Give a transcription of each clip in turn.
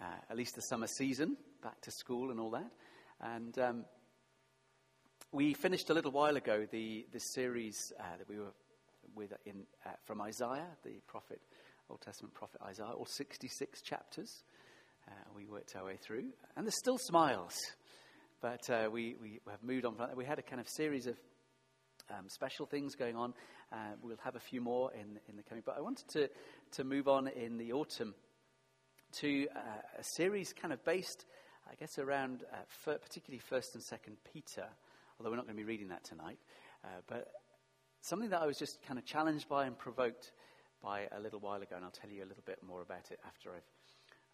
uh, at least the summer season, back to school and all that. And um, we finished a little while ago the, the series uh, that we were with in, uh, from Isaiah, the prophet, Old Testament prophet Isaiah, all 66 chapters. We worked our way through, and there's still smiles, but we, we have moved on from that. We had a kind of series of um, special things going on. Uh, we'll have a few more in, in the coming, but I wanted to, to move on in the autumn to uh, a series kind of based, I guess, around uh, particularly 1st and 2nd Peter, although we're not going to be reading that tonight, uh, but something that I was just kind of challenged by and provoked by a little while ago, and I'll tell you a little bit more about it after I've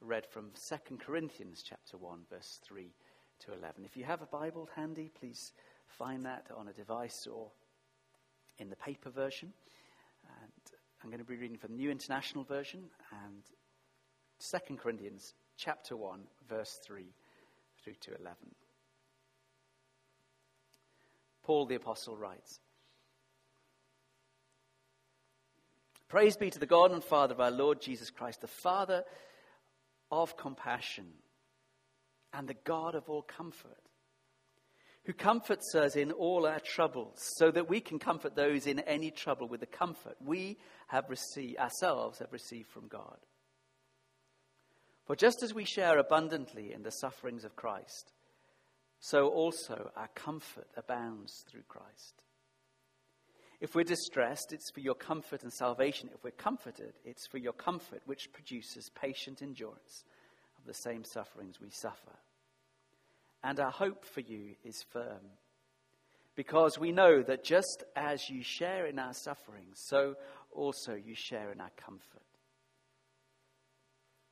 read from 2 Corinthians chapter 1, verse 3 to 11. If you have a Bible handy, please find that on a device or in the paper version. And I'm going to be reading from the New International Version and 2 Corinthians chapter 1, verse 3 through to 11. Paul the Apostle writes Praise be to the God and Father of our Lord Jesus Christ, the Father of compassion and the God of all comfort, who comforts us in all our troubles, so that we can comfort those in any trouble with the comfort we have received, ourselves have received from God. For just as we share abundantly in the sufferings of Christ, so also our comfort abounds through Christ. If we're distressed, it's for your comfort and salvation. If we're comforted, it's for your comfort, which produces patient endurance of the same sufferings we suffer. And our hope for you is firm, because we know that just as you share in our sufferings, so also you share in our comfort.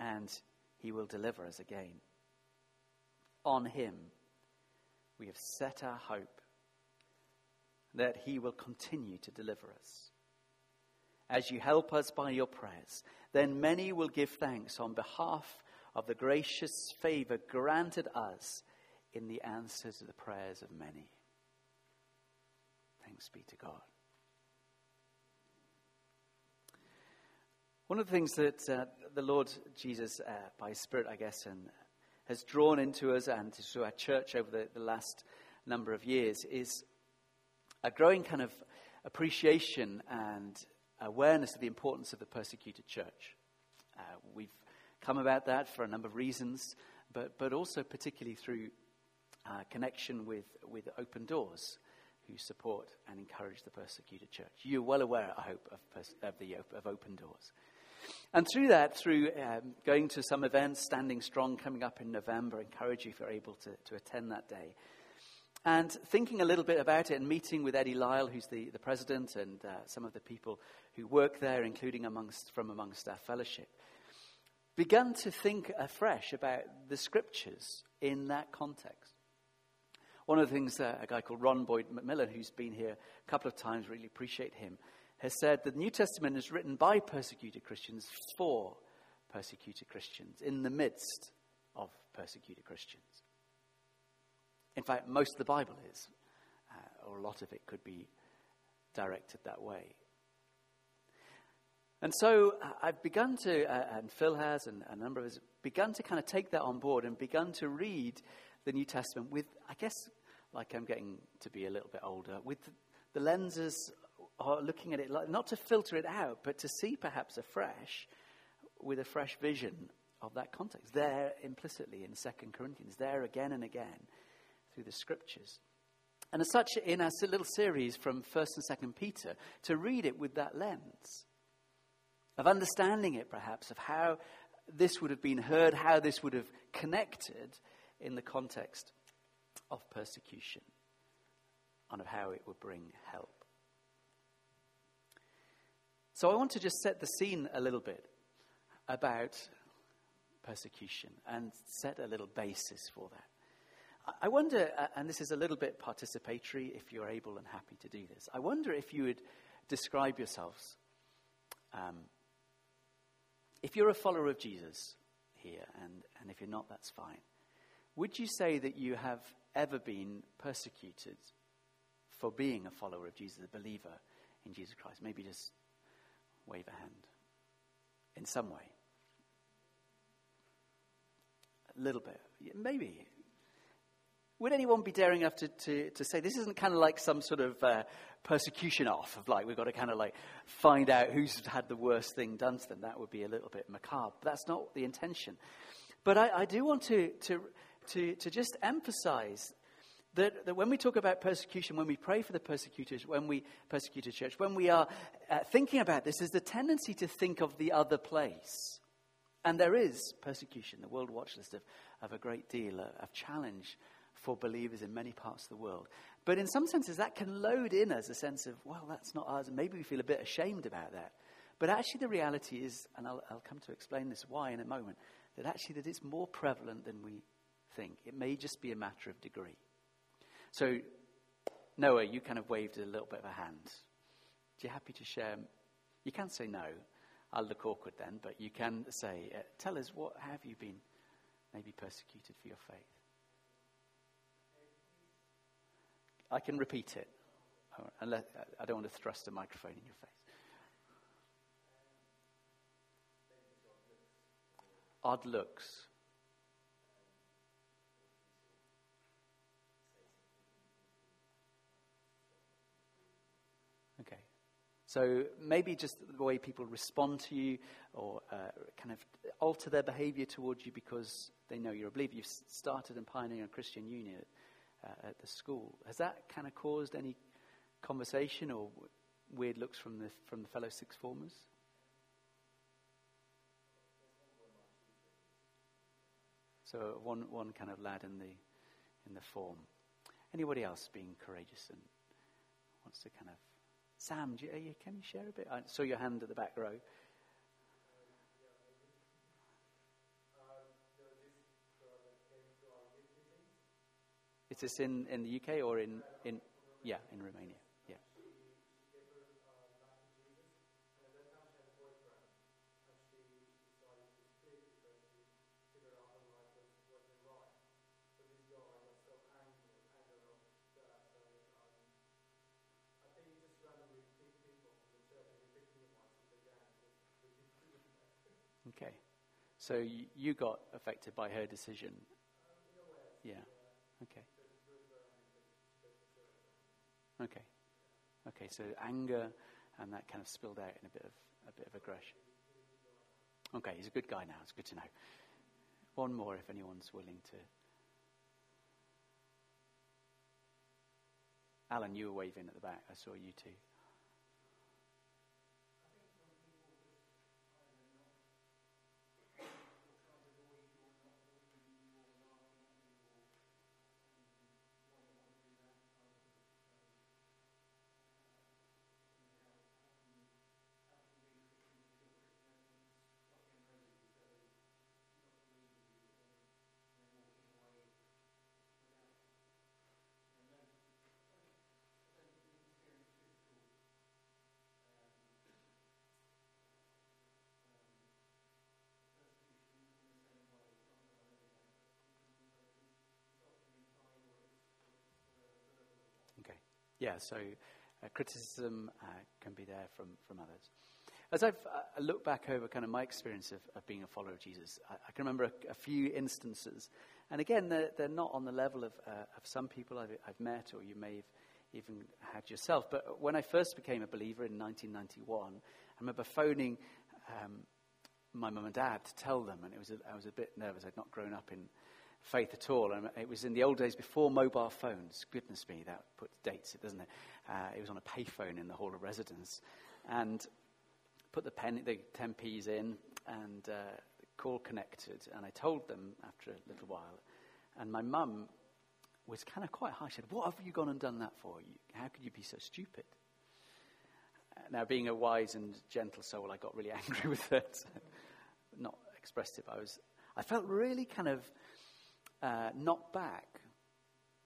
and He will deliver us again. On Him we have set our hope that He will continue to deliver us. As you help us by your prayers, then many will give thanks on behalf of the gracious favor granted us in the answer to the prayers of many. Thanks be to God. One of the things that uh, the Lord Jesus, uh, by His Spirit, I guess, and has drawn into us and to our church over the, the last number of years is a growing kind of appreciation and awareness of the importance of the persecuted church. Uh, we've come about that for a number of reasons, but, but also particularly through uh, connection with, with Open Doors, who support and encourage the persecuted church. You're well aware, I hope, of, pers- of the of Open Doors. And through that, through um, going to some events, Standing Strong coming up in November, encourage you if you're able to, to attend that day. And thinking a little bit about it and meeting with Eddie Lyle, who's the, the president, and uh, some of the people who work there, including amongst, from amongst our fellowship, began to think afresh about the scriptures in that context. One of the things a guy called Ron Boyd MacMillan, who's been here a couple of times, really appreciate him, has said the New Testament is written by persecuted Christians for persecuted Christians, in the midst of persecuted Christians. In fact, most of the Bible is, uh, or a lot of it could be directed that way. And so uh, I've begun to, uh, and Phil has, and a number of us, begun to kind of take that on board and begun to read the New Testament with, I guess, like I'm getting to be a little bit older, with the lenses are looking at it, like, not to filter it out, but to see perhaps afresh, with a fresh vision of that context. There implicitly in Second Corinthians, there again and again through the scriptures. And as such, in our little series from 1st and 2nd Peter, to read it with that lens of understanding it perhaps, of how this would have been heard, how this would have connected in the context of persecution, and of how it would bring help. So I want to just set the scene a little bit about persecution and set a little basis for that. I wonder, and this is a little bit participatory if you're able and happy to do this, I wonder if you would describe yourselves. Um, if you're a follower of Jesus here, and, and if you're not, that's fine. Would you say that you have ever been persecuted for being a follower of Jesus, a believer in Jesus Christ? Maybe just wave a hand in some way. A little bit. Maybe. Would anyone be daring enough to, to, to say this isn't kind of like some sort of uh, persecution off of like we've got to kind of like find out who's had the worst thing done to them? That would be a little bit macabre. That's not the intention. But I, I do want to, to, to, to just emphasize that, that, when we talk about persecution, when we pray for the persecutors, when we persecute a church, when we are uh, thinking about this, is the tendency to think of the other place. And there is persecution. The World Watch List of, of a great deal of challenge for believers in many parts of the world. But in some senses, that can load in us a sense of, well, that's not ours, and maybe we feel a bit ashamed about that. But actually, the reality is, and I'll, I'll come to explain this why in a moment, that actually that it's more prevalent than we think. It may just be a matter of degree. So, Noah, you kind of waved a little bit of a hand. Are you happy to share? You can say no. I'll look awkward then, but you can say, uh, tell us, what have you been maybe persecuted for your faith? I can repeat it. Unless, I don't want to thrust a microphone in your face. Odd looks. Okay. So maybe just the way people respond to you or uh, kind of alter their behavior towards you because they know you're a believer. You've started and pioneering a Christian union uh, at the school. Has that kind of caused any conversation or weird looks from the, from the fellow sixth formers? So one, one kind of lad in the, in the form. Anybody else being courageous and wants to kind of... Sam, you, you, can you share a bit? I saw your hand at the back row. Is this in, in the UK or in, in, yeah, in Romania? Yeah. Okay. So you got affected by her decision? Yeah. Okay. Okay. Okay, so anger and that kind of spilled out in a bit of a bit of aggression. Okay, he's a good guy now. It's good to know. One more if anyone's willing to. Alan, you were waving at the back. I saw you too. Yeah, so uh, criticism uh, can be there from, from others. As I've uh, looked back over kind of my experience of, of being a follower of Jesus, I, I can remember a, a, few instances. And again, they're, they're not on the level of, uh, of some people I've, I've, met or you may have even had yourself. But when I first became a believer in 1991, I remember phoning um, my mum and dad to tell them, and it was a, I was a bit nervous. I'd not grown up in faith at all. And it was in the old days before mobile phones. Goodness me, that puts dates, it, doesn't it? Uh, it was on a payphone in the hall of residence. And put the, pen, the 10p's in and uh, the call connected. And I told them after a little while. And my mum was kind of quite harsh. She said, What have you gone and done that for? You, how could you be so stupid? Uh, now, being a wise and gentle soul, I got really angry with it. Not expressed it, but I was I felt really kind of uh, knocked back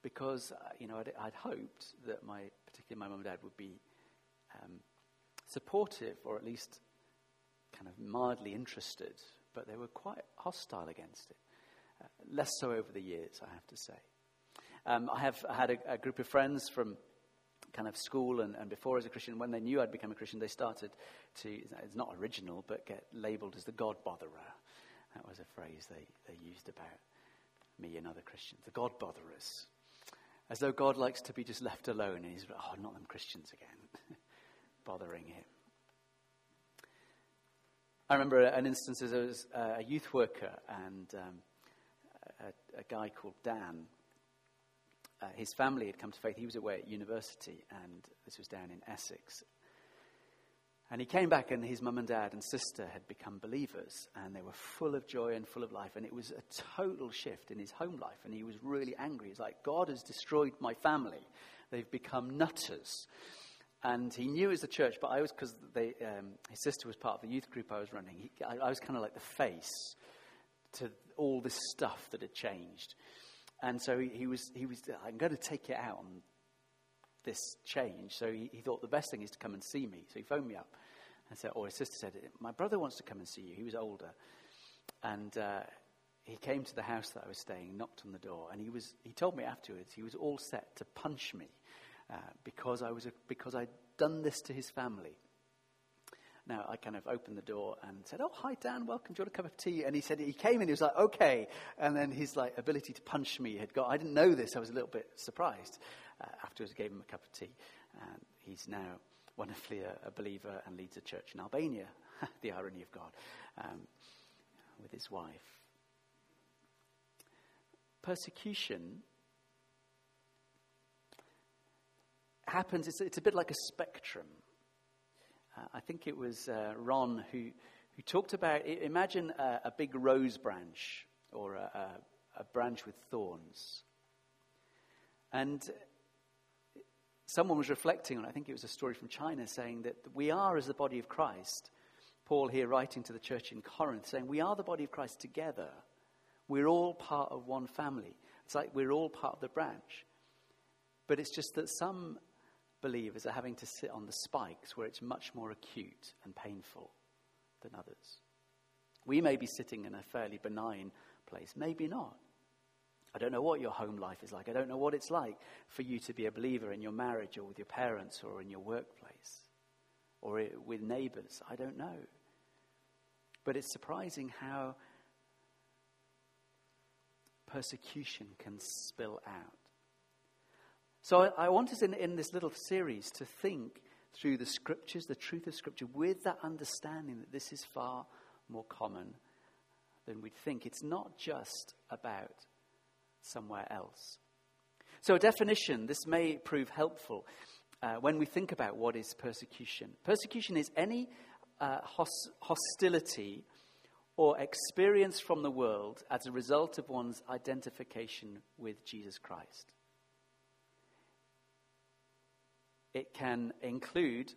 because, uh, you know, I'd, I'd, hoped that my, particularly my mum and dad, would be um, supportive or at least kind of mildly interested, but they were quite hostile against it. Uh, less so over the years, I have to say. Um, I have had a, a, group of friends from kind of school and, and, before as a Christian. When they knew I'd become a Christian, they started to, it's not original, but get labeled as the God botherer. That was a phrase they, they used about me and other Christians. The God botherers. As though God likes to be just left alone and he's, oh, not them Christians again, bothering him. I remember an instance as I was uh, a youth worker and um, a, a, guy called Dan. Uh, his family had come to faith. He was away at university, and this was down in Essex. And he came back, and his mum and dad and sister had become believers, and they were full of joy and full of life. And it was a total shift in his home life, and he was really angry. He's like, God has destroyed my family. They've become nutters. And he knew it was the church, but I was, because um, his sister was part of the youth group I was running, he, I, I was kind of like the face to all this stuff that had changed. And so he, he, was, he was, I'm going to take it out on this change. So he, he, thought the best thing is to come and see me. So he phoned me up and said, or his sister said, My brother wants to come and see you. He was older. And uh, he came to the house that I was staying, knocked on the door, and he, was, he told me afterwards he was all set to punch me uh, because, I was a, because I'd done this to his family. Now, I kind of opened the door and said, Oh, hi, Dan, welcome. Do you want a cup of tea? And he said, He came in, he was like, Okay. And then his like, ability to punch me had got, I didn't know this. I was a little bit surprised. Uh, afterwards, gave him a cup of tea. And he's now wonderfully a, a believer and leads a church in Albania. the irony of God. Um, with his wife. Persecution happens, it's, it's a bit like a spectrum. Uh, I think it was uh, Ron who, who talked about imagine a, a big rose branch or a, a, a branch with thorns. And someone was reflecting on, I think it was a story from China, saying that we are, as the body of Christ, Paul here writing to the church in Corinth, saying, We are the body of Christ together. We're all part of one family. It's like we're all part of the branch. But it's just that some believers are having to sit on the spikes where it's much more acute and painful than others. We may be sitting in a fairly benign place, maybe not. I don't know what your home life is like. I don't know what it's like for you to be a believer in your marriage or with your parents or in your workplace or with neighbors. I don't know. But it's surprising how persecution can spill out. So I, I want us in, in this little series to think through the scriptures, the truth of scripture, with that understanding that this is far more common than we'd think. It's not just about somewhere else. So, a definition, this may prove helpful uh, when we think about what is persecution. Persecution is any uh, hos- hostility or experience from the world as a result of one's identification with Jesus Christ. It can include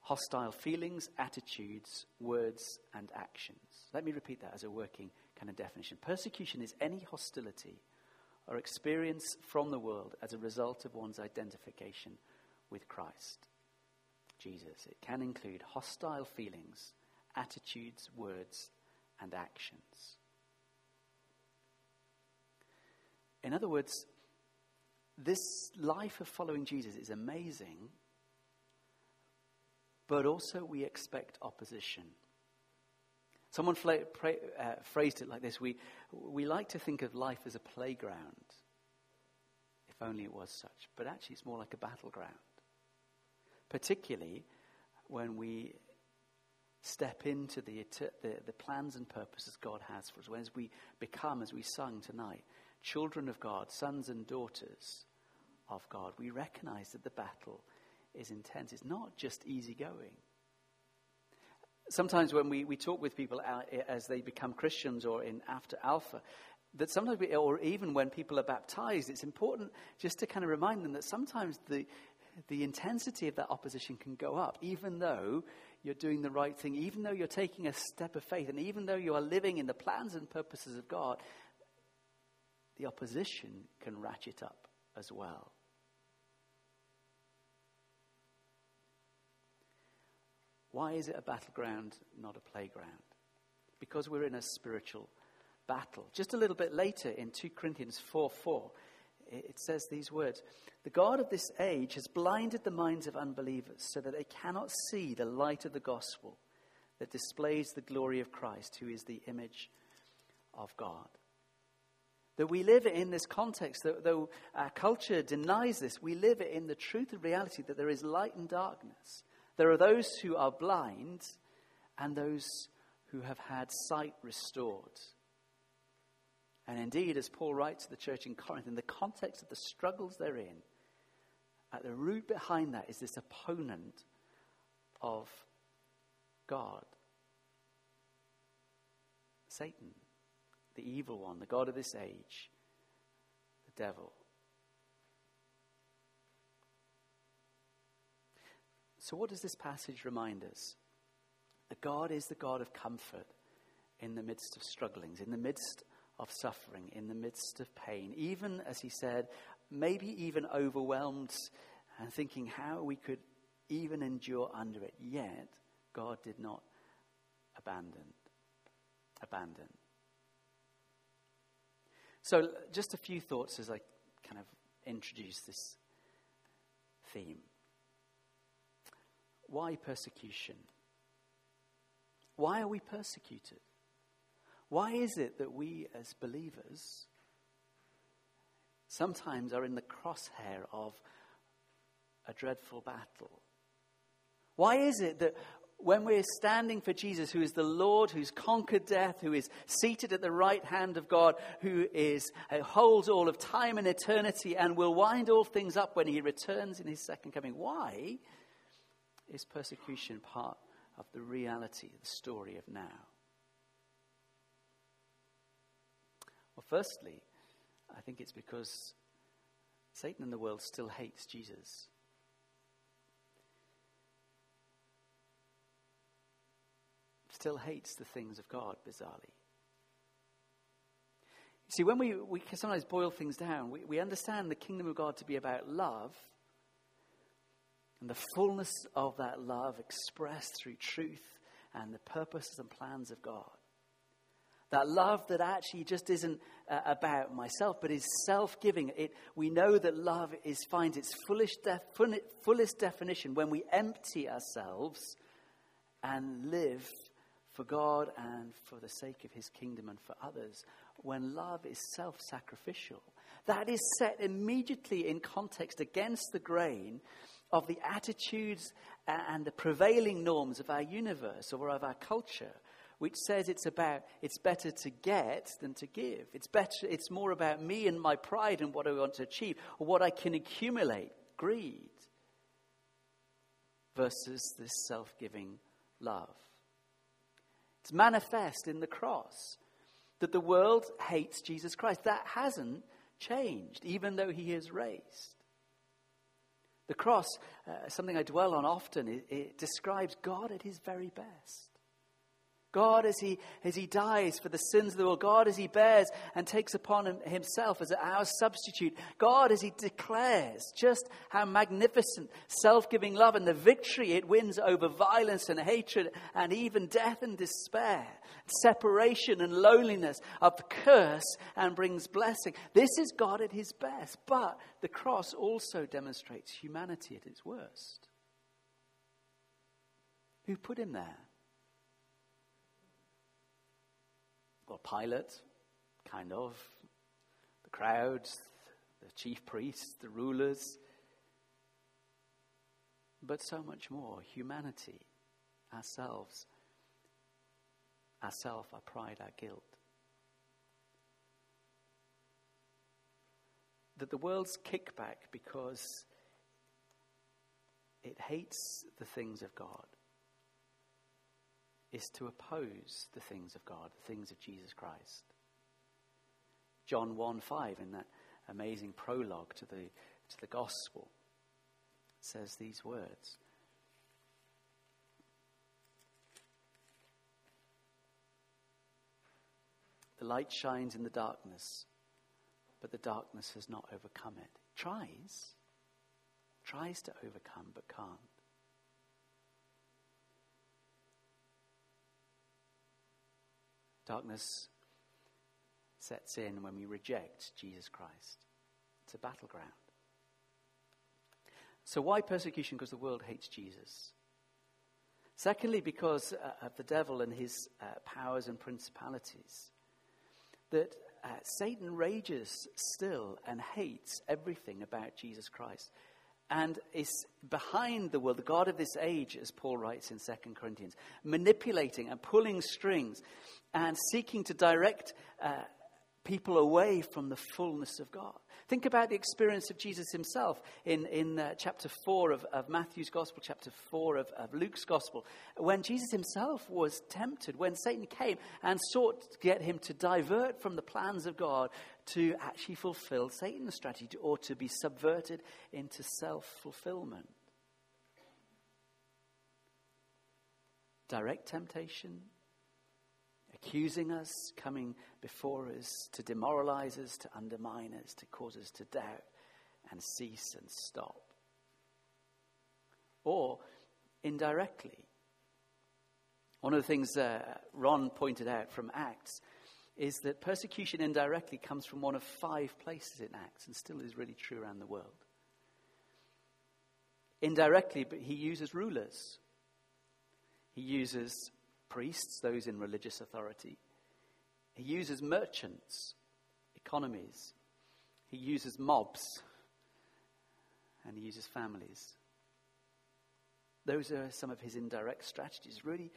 hostile feelings, attitudes, words, and actions. Let me repeat that as a working kind of definition. Persecution is any hostility or experience from the world as a result of one's identification with Christ, Jesus. It can include hostile feelings, attitudes, words, and actions. In other words, this life of following Jesus is amazing, but also we expect opposition. Someone fla- uh, phrased it like this we, we like to think of life as a playground, if only it was such, but actually it's more like a battleground. Particularly when we step into the, the, the plans and purposes God has for us, when as we become, as we sung tonight, children of God, sons and daughters of God, we recognize that the battle is intense. It's not just easy going sometimes when we, we talk with people as they become Christians or in after Alpha, that sometimes, we, or even when people are baptized, it's important just to kind of remind them that sometimes the, the intensity of that opposition can go up, even though you're doing the right thing, even though you're taking a step of faith, and even though you are living in the plans and purposes of God, the opposition can ratchet up as well. Why is it a battleground, not a playground? Because we're in a spiritual battle. Just a little bit later in 2 Corinthians 4 4, it says these words The God of this age has blinded the minds of unbelievers so that they cannot see the light of the gospel that displays the glory of Christ, who is the image of God. That we live in this context, that though our culture denies this, we live in the truth and reality that there is light and darkness. There are those who are blind and those who have had sight restored. And indeed, as Paul writes to the church in Corinth, in the context of the struggles they're in, at the root behind that is this opponent of God Satan, the evil one, the God of this age, the devil. So, what does this passage remind us? That God is the God of comfort in the midst of strugglings, in the midst of suffering, in the midst of pain, even, as he said, maybe even overwhelmed and thinking how we could even endure under it. Yet, God did not abandon. Abandon. So, just a few thoughts as I kind of introduce this theme. Why persecution? Why are we persecuted? Why is it that we as believers sometimes are in the crosshair of a dreadful battle? Why is it that when we're standing for Jesus, who is the Lord, who's conquered death, who is seated at the right hand of God, who is, uh, holds all of time and eternity, and will wind all things up when he returns in his second coming, why is persecution part of the reality, the story of now? Well, firstly, I think it's because Satan in the world still hates Jesus. Still hates the things of God, bizarrely. See, when we, we sometimes boil things down, we, we understand the kingdom of God to be about love and the fullness of that love expressed through truth and the purposes and plans of God. That love that actually just isn't uh, about myself, but is self giving. We know that love is, finds its fullest, def, fullest definition when we empty ourselves and live for God and for the sake of his kingdom and for others. When love is self sacrificial, that is set immediately in context against the grain of the attitudes and the prevailing norms of our universe or of our culture which says it's about it's better to get than to give. It's better it's more about me and my pride and what I want to achieve or what I can accumulate, greed versus this self-giving love. It's manifest in the cross that the world hates Jesus Christ. That hasn't changed even though he is raised. The cross, uh, something I dwell on often, it, it describes God at his very best. God, as he, as he dies for the sins of the world, God, as he bears and takes upon him, himself as our substitute, God, as he declares just how magnificent self giving love and the victory it wins over violence and hatred and even death and despair, separation and loneliness, of curse and brings blessing. This is God at his best, but the cross also demonstrates humanity at its worst. Who put him there? Well, Pilate, kind of. The crowds, the chief priests, the rulers. But so much more humanity, ourselves, ourself, our pride, our guilt. That the world's kickback because it hates the things of God is to oppose the things of God, the things of Jesus Christ. John 1 5, in that amazing prologue to the, to the gospel, says these words. The light shines in the darkness, but the darkness has not overcome it. it tries, tries to overcome, but can't. Darkness sets in when we reject Jesus Christ. It's a battleground. So, why persecution? Because the world hates Jesus. Secondly, because uh, of the devil and his uh, powers and principalities. That uh, Satan rages still and hates everything about Jesus Christ and is behind the world, the God of this age, as Paul writes in 2 Corinthians, manipulating and pulling strings and seeking to direct uh, people away from the fullness of God. Think about the experience of Jesus himself in, in uh, chapter 4 of, of, Matthew's Gospel, chapter 4 of, of Luke's Gospel, when Jesus himself was tempted, when Satan came and sought to get him to divert from the plans of God to actually fulfill Satan's strategy or to be subverted into self fulfillment. Direct temptation, accusing us, coming before us to demoralize us, to undermine us, to cause us to doubt and cease and stop. Or indirectly. One of the things uh, Ron pointed out from Acts is that persecution indirectly comes from one of five places in Acts and still is really true around the world. Indirectly, but he uses rulers. He uses priests, those in religious authority. He uses merchants, economies. He uses mobs. And he uses families. Those are some of his indirect strategies, really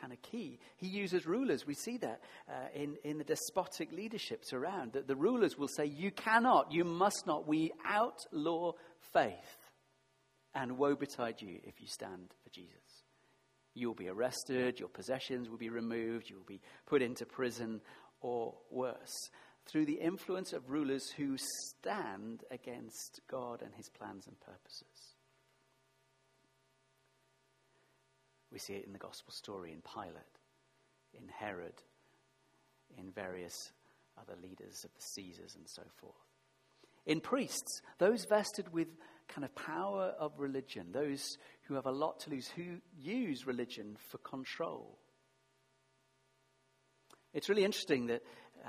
kind of key. He uses rulers. We see that uh, in, in the despotic leaderships around. That the rulers will say, You cannot, you must not. We outlaw faith. And woe betide you if you stand for Jesus. You'll be arrested, your possessions will be removed, you'll be put into prison, or worse, through the influence of rulers who stand against God and his plans and purposes. We see it in the gospel story in Pilate, in Herod, in various other leaders of the Caesars and so forth. In priests, those vested with kind of power of religion, those who have a lot to lose, who use religion for control. It's really interesting that, uh,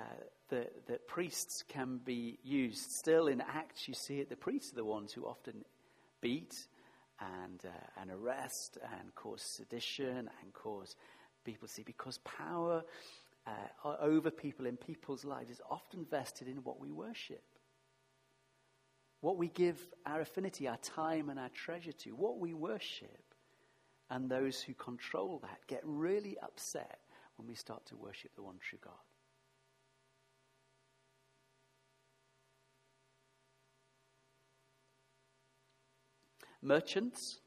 that, that, priests can be used. Still in Acts, you see it, the priests are the ones who often beat and, uh, and arrest and cause sedition and cause people to see, because power uh, over people in people's lives is often vested in what we worship. What we give our affinity, our time, and our treasure to, what we worship. And those who control that get really upset when we start to worship the one true God. Merchants,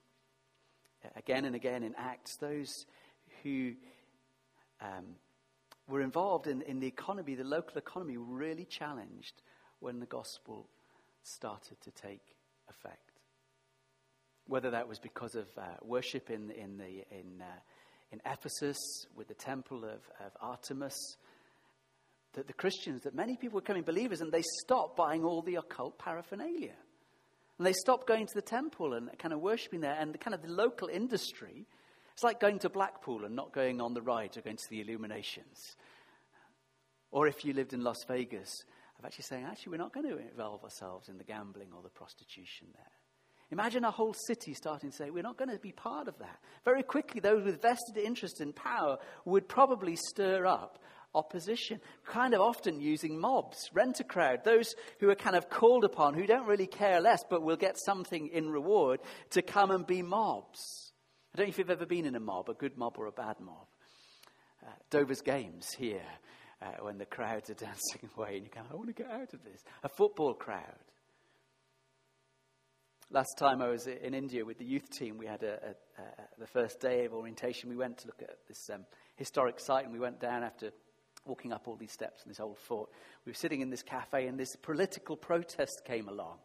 again and again in Acts, those who um, were involved in, in the economy, the local economy, were really challenged when the gospel started to take effect. Whether that was because of uh, worship in, in, the, in, uh, in Ephesus with the temple of, of Artemis, that the Christians, that many people were becoming believers and they stopped buying all the occult paraphernalia. And they stopped going to the temple and kind of worshipping there. And the kind of the local industry, it's like going to Blackpool and not going on the rides or going to the illuminations. Or if you lived in Las Vegas, of actually saying, actually, we're not going to involve ourselves in the gambling or the prostitution there. Imagine a whole city starting to say, we're not going to be part of that. Very quickly, those with vested interest in power would probably stir up opposition, kind of often using mobs, rent a crowd, those who are kind of called upon, who don't really care less, but will get something in reward to come and be mobs. I don't know if you've ever been in a mob, a good mob or a bad mob. Uh, Dover's Games here uh, when the crowds are dancing away and you go, I want to get out of this. A football crowd. Last time I was in India with the youth team, we had a, a, a, the first day of orientation. We went to look at this um, historic site and we went down after walking up all these steps in this old fort. We were sitting in this cafe and this political protest came along.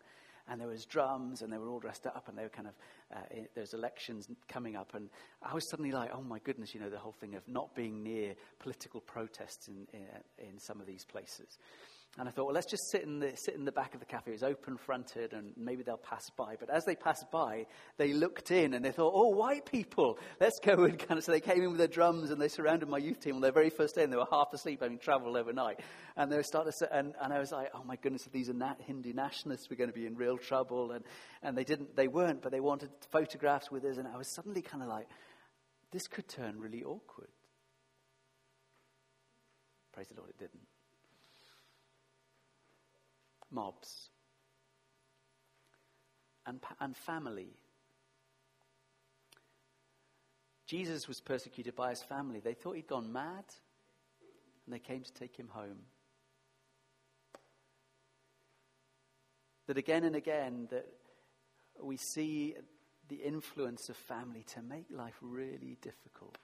And there was drums, and they were all dressed up, and they were kind of, uh, there's elections coming up, and I was suddenly like, oh my goodness, you know, the whole thing of not being near political protests in, in, in some of these places. And I thought, well, let's just sit in the, sit in the back of the cafe. It was open fronted, and maybe they'll pass by. But as they passed by, they looked in and they thought, oh, white people, let's go and kind of. So they came in with their drums and they surrounded my youth team on their very first day, and they were half asleep having traveled overnight. And they started to, and, and I was like, oh my goodness, if these are nat- Hindu nationalists, we're going to be in real trouble. And, and they didn't, they weren't, but they wanted photographs with us. And I was suddenly kind of like, this could turn really awkward. Praise the Lord, it didn't mobs, and, and family. Jesus was persecuted by his family. They thought he'd gone mad, and they came to take him home. That again and again, that we see the influence of family to make life really difficult.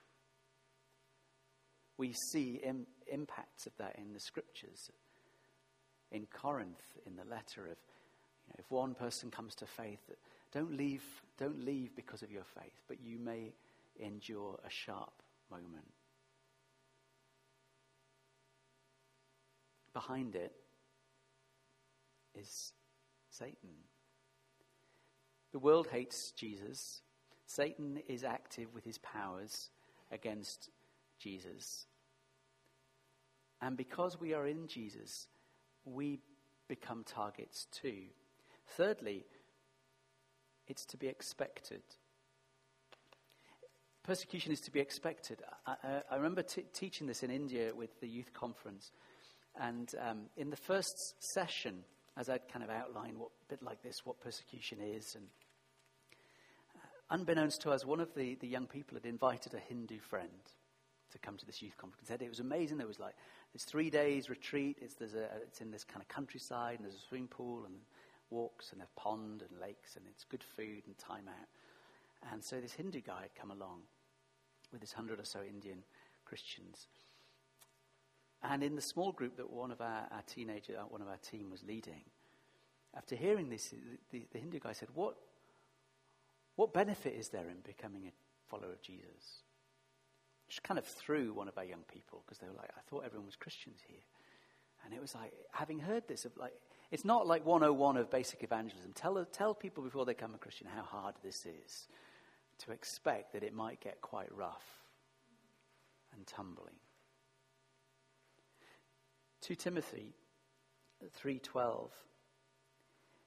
We see Im- impacts of that in the scriptures in Corinth in the letter of, you know, if one person comes to faith, don't leave, don't leave because of your faith, but you may endure a sharp moment. Behind it is Satan. The world hates Jesus. Satan is active with his powers against Jesus. And because we are in Jesus, we become targets too. Thirdly, it's to be expected. Persecution is to be expected. I, I, remember t- teaching this in India with the youth conference. And um, in the first session, as I'd kind of outlined what, a bit like this, what persecution is, and uh, unbeknownst to us, one of the, the young people had invited a Hindu friend to come to this youth conference. Said it was amazing. There was like this three days retreat. It's, a, it's in this kind of countryside, and there's a swimming pool and walks and a pond and lakes, and it's good food and time out. And so this Hindu guy had come along with this hundred or so Indian Christians. And in the small group that one of our, our teenager, uh, one of our team was leading, after hearing this, the, the Hindu guy said, what, what benefit is there in becoming a follower of Jesus? Kind of threw one of our young people because they were like, I thought everyone was Christians here. And it was like, having heard this, of like, it's not like 101 of basic evangelism. Tell, tell people before they become a Christian how hard this is to expect that it might get quite rough and tumbling. 2 Timothy 3:12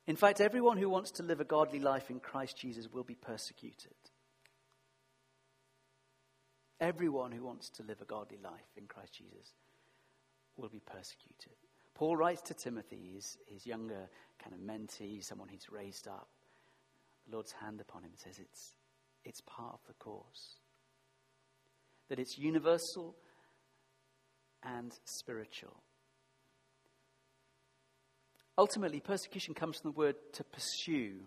In fact everyone who wants to live a godly life in Christ Jesus will be persecuted. Everyone who wants to live a godly life in Christ Jesus will be persecuted. Paul writes to Timothy, his, his younger kind of mentee, someone he's raised up. The Lord's hand upon him says it's, it's part of the course. That it's universal and spiritual. Ultimately, persecution comes from the word to pursue.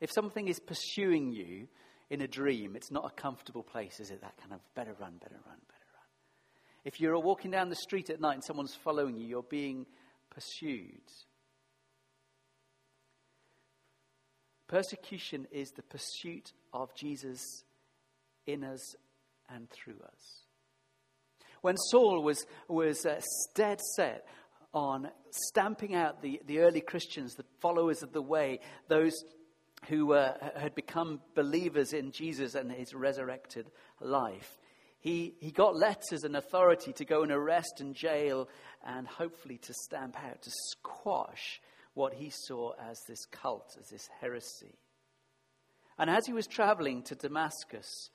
If something is pursuing you, in a dream, it's not a comfortable place, is it? That kind of better run, better run, better run. If you're walking down the street at night and someone's following you, you're being pursued. Persecution is the pursuit of Jesus in us and through us. When Saul was, was uh, dead set on stamping out the, the early Christians, the followers of the way, those who uh, had become believers in Jesus and his resurrected life. He, he got letters and authority to go and arrest and jail and hopefully to stamp out, to squash what he saw as this cult, as this heresy. And as he was traveling to Damascus,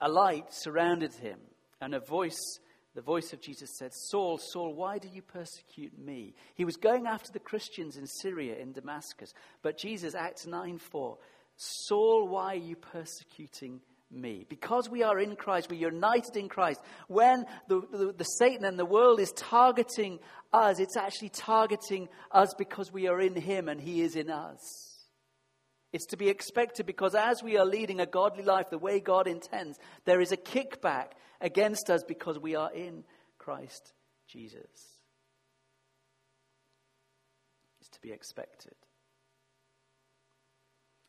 a light surrounded him, and a voice the voice of Jesus said, Saul, Saul, why do you persecute me? He was going after the Christians in Syria, in Damascus. But Jesus, Acts 9 4, Saul, why are you persecuting me? Because we are in Christ, we're united in Christ. When the, the, the Satan and the world is targeting us, it's actually targeting us because we are in him and he is in us. It's to be expected because as we are leading a godly life the way God intends, there is a kickback against us because we are in Christ Jesus. It's to be expected.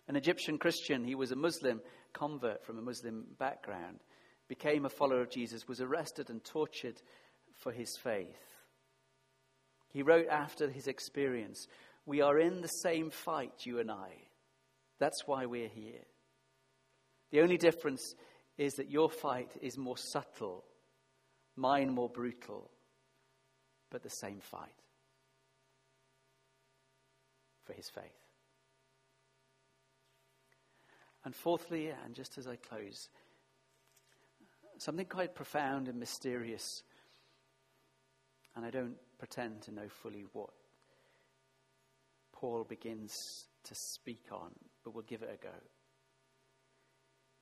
An Egyptian Christian, he was a Muslim convert from a Muslim background, became a follower of Jesus, was arrested and tortured for his faith. He wrote after his experience, We are in the same fight, you and I. That's why we're here. The only difference is that your fight is more subtle, mine more brutal, but the same fight for his faith. And fourthly, and just as I close, something quite profound and mysterious, and I don't pretend to know fully what Paul begins to speak on, but we'll give it a go.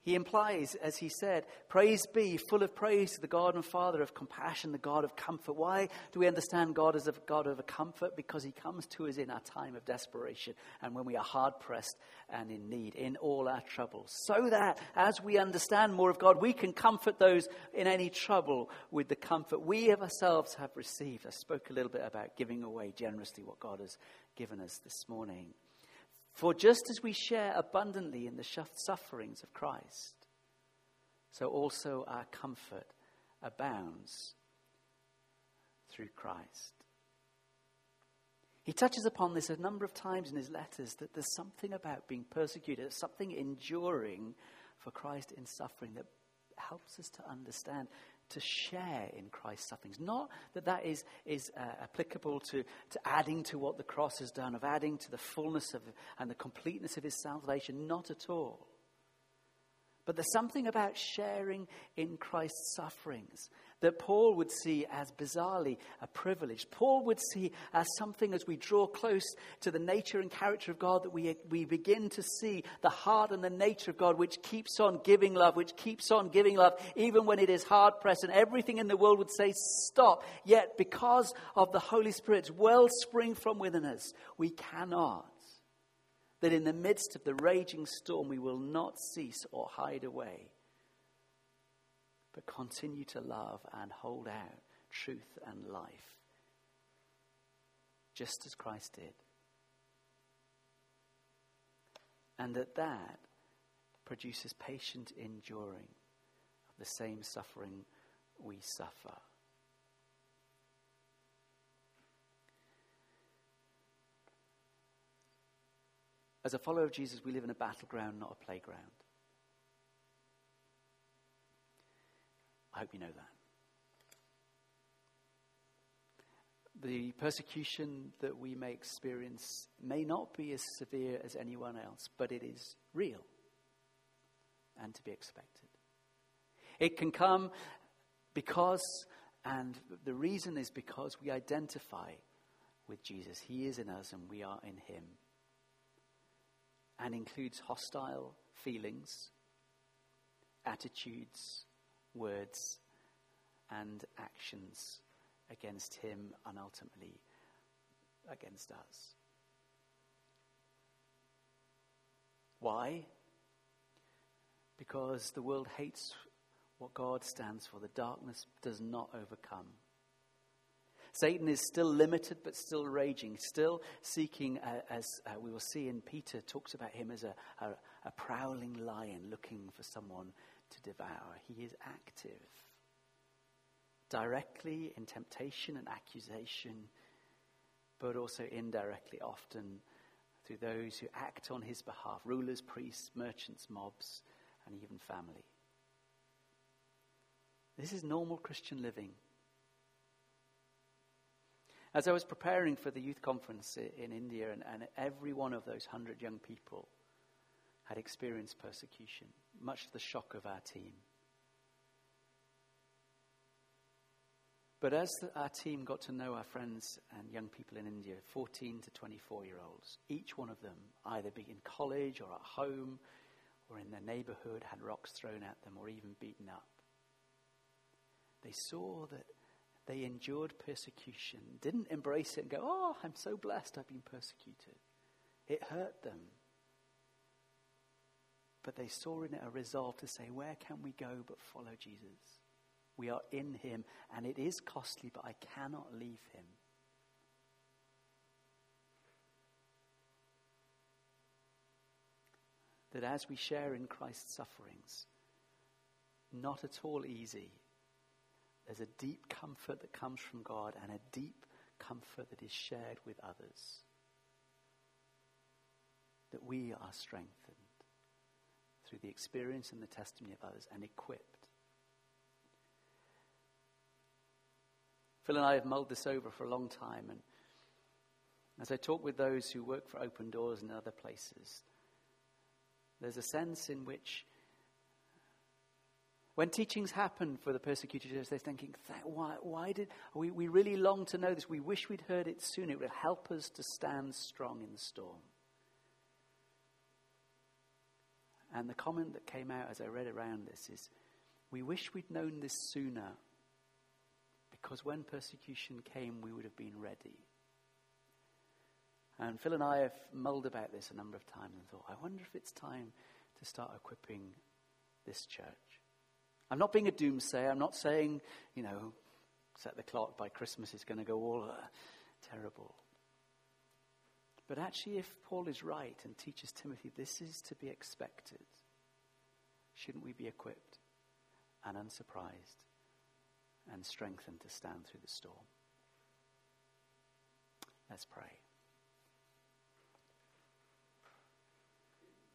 He implies, as he said, Praise be, full of praise to the God and Father of compassion, the God of comfort. Why do we understand God as a God of a comfort? Because he comes to us in our time of desperation and when we are hard pressed and in need, in all our troubles. So that as we understand more of God, we can comfort those in any trouble with the comfort we of ourselves have received. I spoke a little bit about giving away generously what God has given us this morning. For just as we share abundantly in the sufferings of Christ, so also our comfort abounds through Christ. He touches upon this a number of times in his letters that there's something about being persecuted, something enduring for Christ in suffering that helps us to understand to share in Christ's sufferings. Not that that is, is uh, applicable to, to adding to what the cross has done, of adding to the fullness of and the completeness of his salvation. Not at all. But there's something about sharing in Christ's sufferings that Paul would see as bizarrely a privilege. Paul would see as something as we draw close to the nature and character of God that we, we begin to see the heart and the nature of God which keeps on giving love, which keeps on giving love even when it is hard pressed and everything in the world would say stop. Yet because of the Holy Spirit's wellspring from within us, we cannot. That in the midst of the raging storm, we will not cease or hide away but continue to love and hold out truth and life, just as Christ did. And that that produces patient enduring of the same suffering we suffer. As a follower of Jesus, we live in a battleground, not a playground. I hope you know that. The persecution that we may experience may not be as severe as anyone else, but it is real and to be expected. It can come because, and the reason is because we identify with Jesus. He is in us and we are in Him. And includes hostile feelings, attitudes, words, and actions against him and ultimately against us. Why? Because the world hates what God stands for. The darkness does not overcome. Satan is still limited but still raging, still seeking, uh, as uh, we will see in Peter, talks about him as a, a, a prowling lion looking for someone to devour. He is active, directly in temptation and accusation, but also indirectly, often through those who act on his behalf rulers, priests, merchants, mobs, and even family. This is normal Christian living. As I was preparing for the youth conference in India, and, and every one of those hundred young people had experienced persecution, much to the shock of our team. But as the, our team got to know our friends and young people in India, 14 to 24 year olds, each one of them, either be in college or at home or in their neighborhood, had rocks thrown at them or even beaten up. They saw that they endured persecution, didn't embrace it and go, Oh, I'm so blessed I've been persecuted. It hurt them but they saw in it a resolve to say, Where can we go but follow Jesus? We are in him, and it is costly, but I cannot leave him. That as we share in Christ's sufferings, not at all easy, there's a deep comfort that comes from God and a deep comfort that is shared with others. That we are strengthened through the experience and the testimony of others and equipped. Phil and I have mulled this over for a long time, and as I talk with those who work for Open Doors and other places, there's a sense in which when teachings happen for the persecuted church, they're thinking, why, why did we, we really long to know this? We wish we'd heard it sooner. It would help us to stand strong in the storm. And the comment that came out as I read around this is, we wish we'd known this sooner because when persecution came, we would have been ready. And Phil and I have mulled about this a number of times and thought, I wonder if it's time to start equipping this church. I'm not being a doomsayer. I'm not saying, you know, set the clock by Christmas it's going to go all uh, terrible. But actually, if Paul is right and teaches Timothy this is to be expected, shouldn't we be equipped and unsurprised and strengthened to stand through the storm? Let's pray.